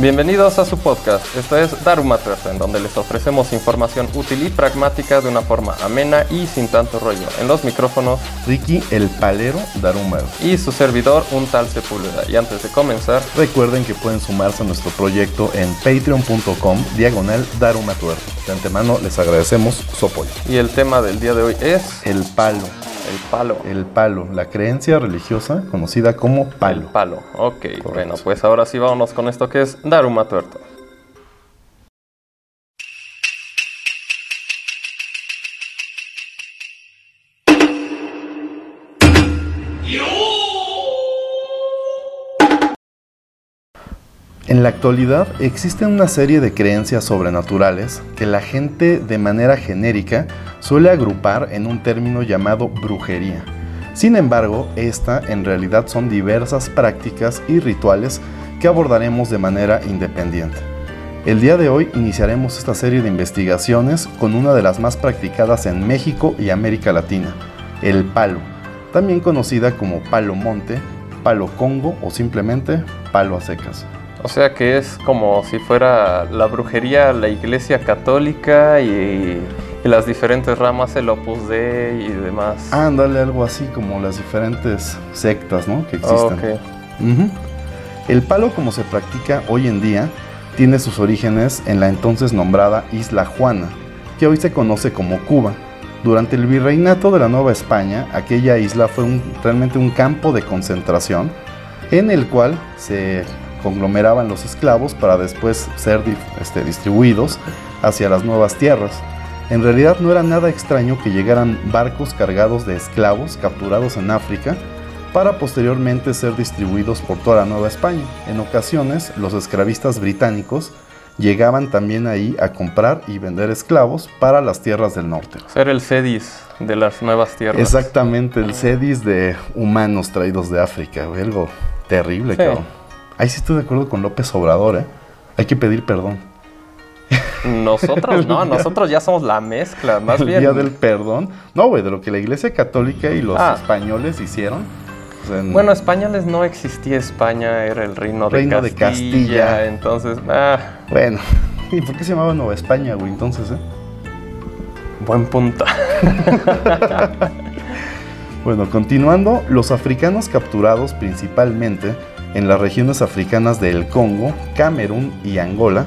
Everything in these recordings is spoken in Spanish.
Bienvenidos a su podcast, esto es Daruma Tuerto, en donde les ofrecemos información útil y pragmática de una forma amena y sin tanto rollo. En los micrófonos, Ricky el Palero Daruma. Y su servidor, un tal Sepúlveda. Y antes de comenzar, recuerden que pueden sumarse a nuestro proyecto en patreon.com diagonal Daruma Tuerto. De antemano les agradecemos su apoyo. Y el tema del día de hoy es... El palo. El palo. El palo, la creencia religiosa conocida como palo. El palo, ok. Bueno, pues ahora sí vámonos con esto que es Daruma Tuerto. En la actualidad existen una serie de creencias sobrenaturales que la gente de manera genérica suele agrupar en un término llamado brujería. Sin embargo, esta en realidad son diversas prácticas y rituales que abordaremos de manera independiente. El día de hoy iniciaremos esta serie de investigaciones con una de las más practicadas en México y América Latina, el palo, también conocida como palo monte, palo congo o simplemente palo a secas. O sea que es como si fuera la brujería, la iglesia católica y, las diferentes ramas, el Opus Dei y demás. Ándale, algo así como las diferentes sectas ¿no? que existen. El palo como se practica hoy en día tiene sus orígenes en la entonces nombrada Isla Juana, que hoy se conoce como Cuba. Durante el virreinato de la Nueva España, aquella isla fue realmente un campo de concentración en el cual se conglomeraban los esclavos para después ser este, distribuidos hacia las nuevas tierras. En realidad no era nada extraño que llegaran barcos cargados de esclavos capturados en África para posteriormente ser distribuidos por toda la Nueva España. En ocasiones, los esclavistas británicos llegaban también ahí a comprar y vender esclavos para las tierras del norte. Ser el CEDIS de las nuevas tierras. Exactamente, el CEDIS de humanos traídos de África, algo terrible, cabrón. Ahí sí estoy de acuerdo con López Obrador, ¿eh? Hay que pedir perdón. Nosotros no, nosotros ya somos la mezcla, más el bien. Día del perdón. No, güey, de lo que la Iglesia Católica y los ah. españoles hicieron. Bueno, españoles no existía España, era el reino, reino de, Castilla, Entonces, ah. Bueno, ¿y por qué se llamaba Nueva España, güey? Entonces, ¿eh? Buen punto. bueno, continuando, los africanos capturados principalmente en las regiones africanas del Congo, Camerún y Angola,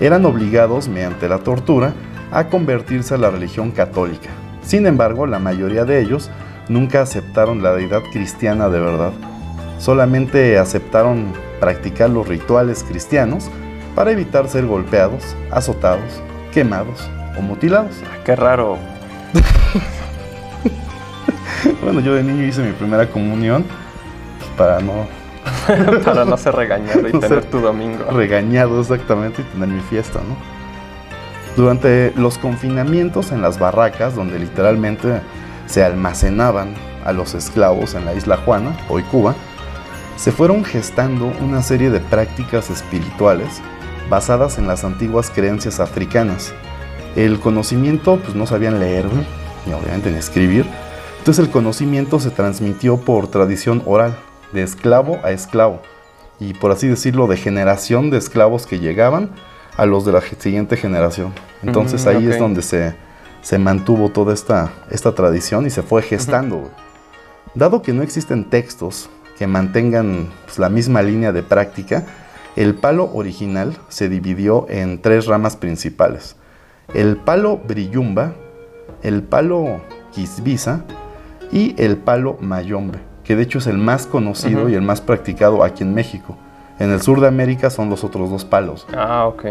eran obligados, mediante la tortura, a convertirse a la religión católica. Sin embargo, la mayoría de ellos nunca aceptaron la deidad cristiana de verdad. Solamente aceptaron practicar los rituales cristianos para evitar ser golpeados, azotados, quemados o mutilados. Ah, qué raro. bueno, yo de niño hice mi primera comunión para no Para no ser regañado y tener tu domingo. Regañado, exactamente, y tener mi fiesta, ¿no? Durante los confinamientos en las barracas, donde literalmente se almacenaban a los esclavos en la isla Juana, hoy Cuba, se fueron gestando una serie de prácticas espirituales basadas en las antiguas creencias africanas. El conocimiento, pues no sabían leer, ni obviamente ni escribir, entonces el conocimiento se transmitió por tradición oral, de esclavo a esclavo y por así decirlo de generación de esclavos que llegaban a los de la siguiente generación. Entonces ahí es donde se, se, mantuvo toda esta, esta tradición y se fue gestando. Dado que no existen textos que mantengan pues, la misma línea de práctica, el palo original se dividió en tres ramas principales. El palo brillumba, el palo quisbiza y el palo mayombe que de hecho es el más conocido y el más practicado aquí en México. En el sur de América son los otros dos palos. Ah, ok.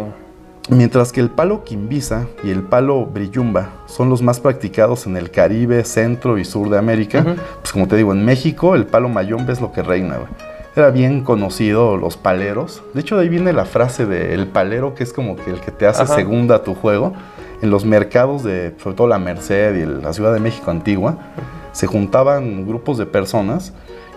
Mientras que el palo quimbisa y el palo brillumba son los más practicados en el Caribe, centro y sur de América, pues como te digo, en México el palo mayombe es lo que reina. Era bien conocido los paleros. De hecho, de ahí viene la frase de el palero, que es como que el que te hace segunda tu juego. En los mercados de, sobre todo la Merced y la Ciudad de México antigua, se juntaban grupos de personas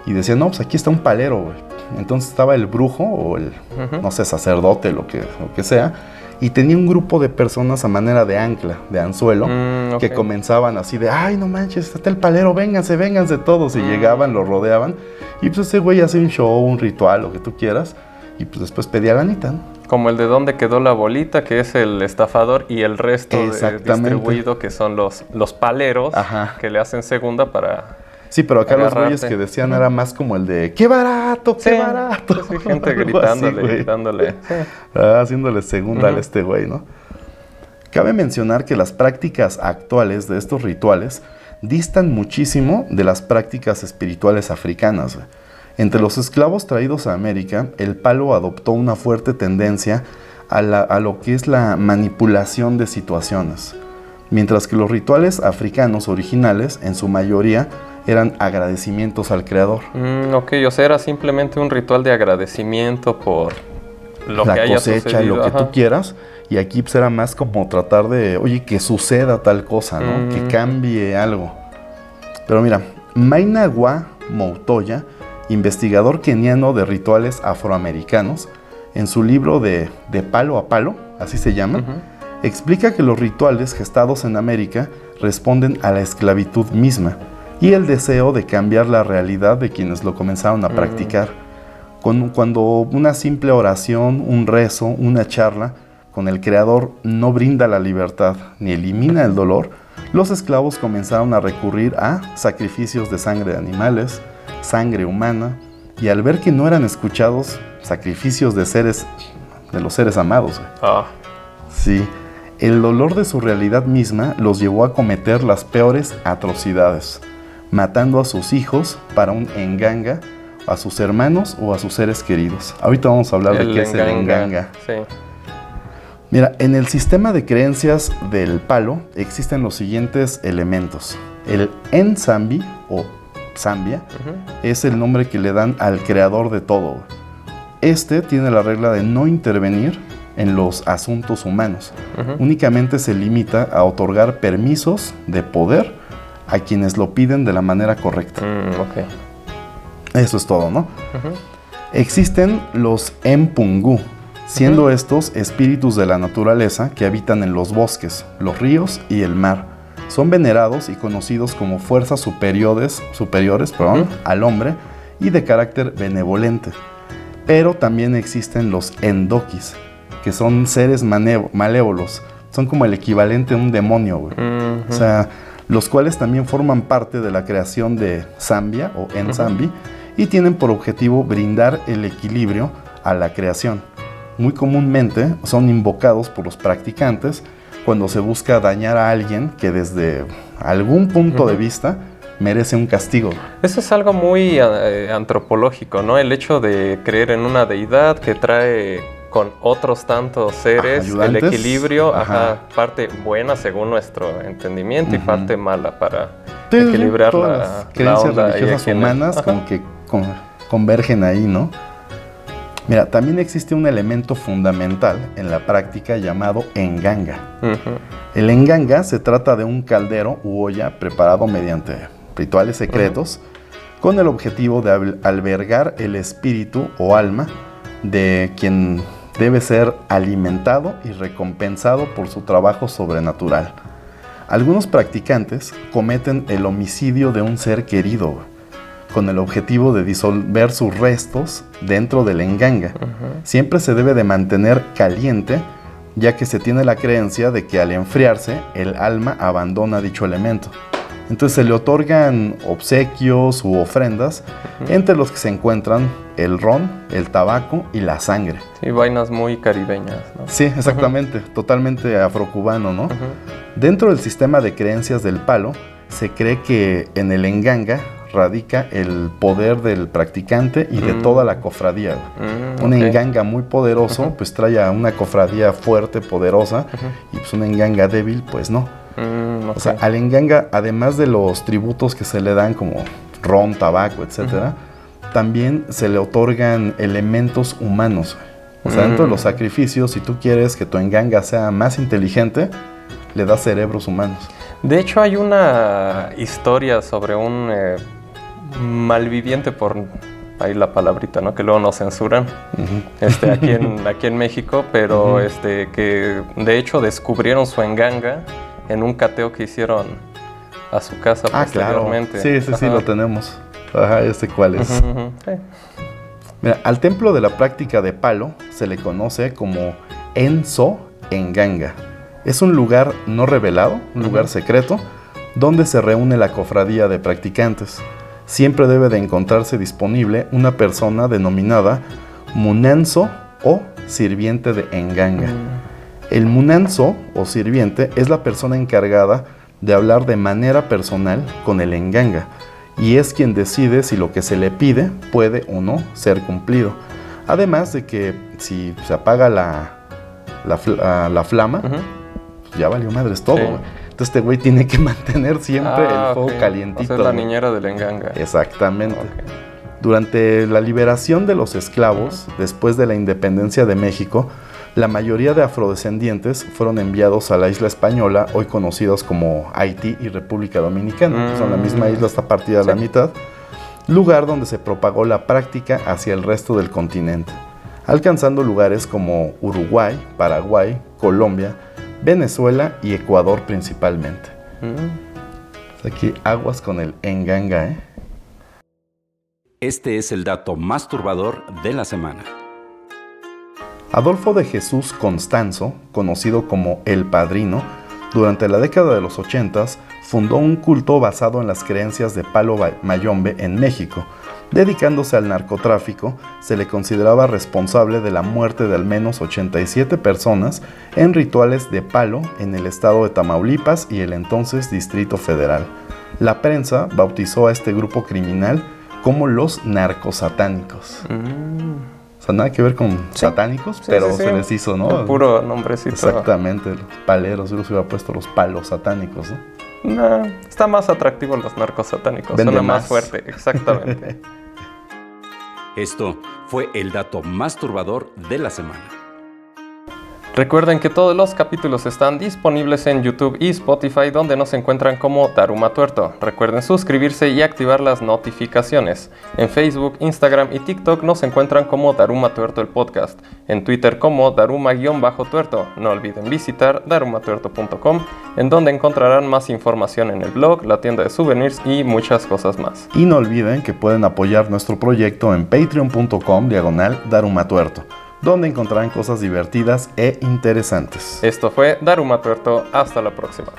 y decían, no, pues aquí está un palero, güey. Entonces estaba el brujo o el, no sé, sacerdote, lo que, lo que sea, y tenía un grupo de personas a manera de ancla, de anzuelo, mm, que comenzaban así de, ay, no manches, está el palero, vénganse, vénganse todos, y mm. llegaban, lo rodeaban, y pues ese güey hace un show, un ritual, lo que tú quieras, y pues después pedía ganita, ¿no? Como el de dónde quedó la bolita, que es el estafador, y el resto de- distribuido, que son los, los paleros, Ajá. que le hacen segunda para... Sí, pero acá los güeyes que decían era más como el de ¡Qué barato! ¡Qué Sí, barato! sí, gente así, gritándole, gritándole. Sí. Ah, haciéndole segunda a este güey, ¿no? Cabe mencionar que las prácticas actuales de estos rituales distan muchísimo de las prácticas espirituales africanas. güey. Entre los esclavos traídos a América, el palo adoptó una fuerte tendencia a, la- a lo que es la manipulación de situaciones, mientras que los rituales africanos originales, en su mayoría, eran agradecimientos al Creador. Mm, ok, o sea, era simplemente un ritual de agradecimiento por lo la que haya cosecha, sucedido. lo que ajá. tú quieras. Y aquí pues, era más como tratar de, oye, que suceda tal cosa, ¿no? Mm. Que cambie algo. Pero mira, Mainagua Moutoya, investigador keniano de rituales afroamericanos, en su libro de, de Palo a Palo, así se llama, explica que los rituales gestados en América responden a la esclavitud misma y el deseo de cambiar la realidad de quienes lo comenzaron a Mm. practicar. Con- cuando una simple oración, un rezo, una charla con el Creador no brinda la libertad ni elimina el dolor, los esclavos comenzaron a recurrir a sacrificios de sangre de animales, sangre humana, y al ver que no eran escuchados, sacrificios de seres, de los seres amados. Ah, Sí, el dolor de su realidad misma los llevó a cometer las peores atrocidades, matando a sus hijos para un enganga, a sus hermanos o a sus seres queridos. Ahorita vamos a hablar de qué es el enganga. Sí. Mira, en el sistema de creencias del palo existen los siguientes elementos. El Enzambi o Zambia es el nombre que le dan al creador de todo. Este tiene la regla de no intervenir en los asuntos humanos. Únicamente se limita a otorgar permisos de poder a quienes lo piden de la manera correcta. Mm, ok. Eso es todo, ¿no? Existen los Empungu, siendo estos espíritus de la naturaleza que habitan en los bosques, los ríos y el mar. Son venerados y conocidos como fuerzas superiores, superiores perdón, al hombre y de carácter benevolente. Pero también existen los Endokis, que son seres malévolos. Son como el equivalente a un demonio, güey. O sea, los cuales también forman parte de la creación de Zambia o Enzambi y tienen por objetivo brindar el equilibrio a la creación. Muy comúnmente son invocados por los practicantes cuando se busca dañar a alguien que desde algún punto de vista merece un castigo. Eso es algo muy eh, antropológico, ¿no? El hecho de creer en una deidad que trae con otros tantos seres el equilibrio, ajá, Ajá. parte buena según nuestro entendimiento y parte mala para equilibrar la, las la creencias ahí religiosas humanas Ajá. como que con- convergen ahí, ¿no? Mira, también existe un elemento fundamental en la práctica llamado enganga. El enganga se trata de un caldero u olla preparado mediante rituales secretos con el objetivo de al- albergar el espíritu o alma de quien debe ser alimentado y recompensado por su trabajo sobrenatural. Algunos practicantes cometen el homicidio de un ser querido con el objetivo de disolver sus restos dentro del enganga. Siempre se debe de mantener caliente, ya que se tiene la creencia de que al enfriarse el alma abandona dicho elemento. Entonces se le otorgan obsequios u ofrendas, entre los que se encuentran el ron, el tabaco y la sangre. Sí, vainas muy caribeñas, ¿no? Sí, exactamente, totalmente afrocubano, ¿no? Dentro del sistema de creencias del palo, se cree que en el enganga radica el poder del practicante y de Mm. toda la cofradía. Mm, Un enganga muy poderoso, pues trae a una cofradía fuerte, poderosa, y pues un enganga débil, pues no. Mm, O sea, al enganga, además de los tributos que se le dan como ron, tabaco, etcétera, también se le otorgan elementos humanos. O sea, dentro de los sacrificios, si tú quieres que tu enganga sea más inteligente, le das cerebros humanos. De hecho, hay una historia sobre un eh, malviviente, por ahí la palabrita, ¿no? Que luego nos censuran, este, aquí, en, aquí en México, pero este, que de hecho descubrieron su enganga en un cateo que hicieron a su casa Ah, claro. posteriormente. Sí, sí, sí, Ajá. lo tenemos. Ajá, este cuál es. Sí. Mira, al templo de la práctica de palo se le conoce como Enso Enganga. Es un lugar no revelado, un lugar secreto, donde se reúne la cofradía de practicantes. Siempre debe de encontrarse disponible una persona denominada Munenso o sirviente de Enganga. El Munenso o sirviente es la persona encargada de hablar de manera personal con el Enganga y es quien decide si lo que se le pide puede o no ser cumplido. Además de que si se apaga la, la, fl- la flama, pues ya valió madres todo. Sí. Entonces este güey tiene que mantener siempre Ah, el fuego ok. calientito. O sea, la niñera del enganga. Exactamente. Durante la liberación de los esclavos, después de la independencia de México, la mayoría de afrodescendientes fueron enviados a la isla española, hoy conocidos como Haití y República Dominicana. Mm. Son la misma isla, está partida a la Sí. mitad. Lugar donde se propagó la práctica hacia el resto del continente, alcanzando lugares como Uruguay, Paraguay, Colombia, Venezuela y Ecuador principalmente. Mm. Aquí aguas con el enganga, ¿eh? Este es el dato más turbador de la semana. Adolfo de Jesús Constanzo, conocido como El Padrino, durante la década de los 80 fundó un culto basado en las creencias de Palo Mayombe en México. Dedicándose al narcotráfico, se le consideraba responsable de la muerte de al menos 87 personas en rituales de palo en el estado de Tamaulipas y el entonces Distrito Federal. La prensa bautizó a este grupo criminal como los narcosatánicos. Mm. O sea, nada que ver con Sí. satánicos, Sí, pero sí, se les hizo, ¿no? El puro nombrecito. Exactamente, los paleros, yo los hubiera puesto los palos satánicos, ¿no? No, está más atractivo los narcos satánicos. Vende Suena más más. fuerte, exactamente. Esto fue el dato más turbador de la semana. Recuerden que todos los capítulos están disponibles en YouTube y Spotify donde nos encuentran como Daruma Tuerto. Recuerden suscribirse y activar las notificaciones. En Facebook, Instagram y TikTok nos encuentran como Daruma Tuerto el podcast. En Twitter como Daruma-tuerto. No olviden visitar darumatuerto.com en donde encontrarán más información en el blog, la tienda de souvenirs y muchas cosas más. Y no olviden que pueden apoyar nuestro proyecto en patreon.com diagonal darumatuerto, donde encontrarán cosas divertidas e interesantes. Esto fue Daruma Tuerto. Hasta la próxima.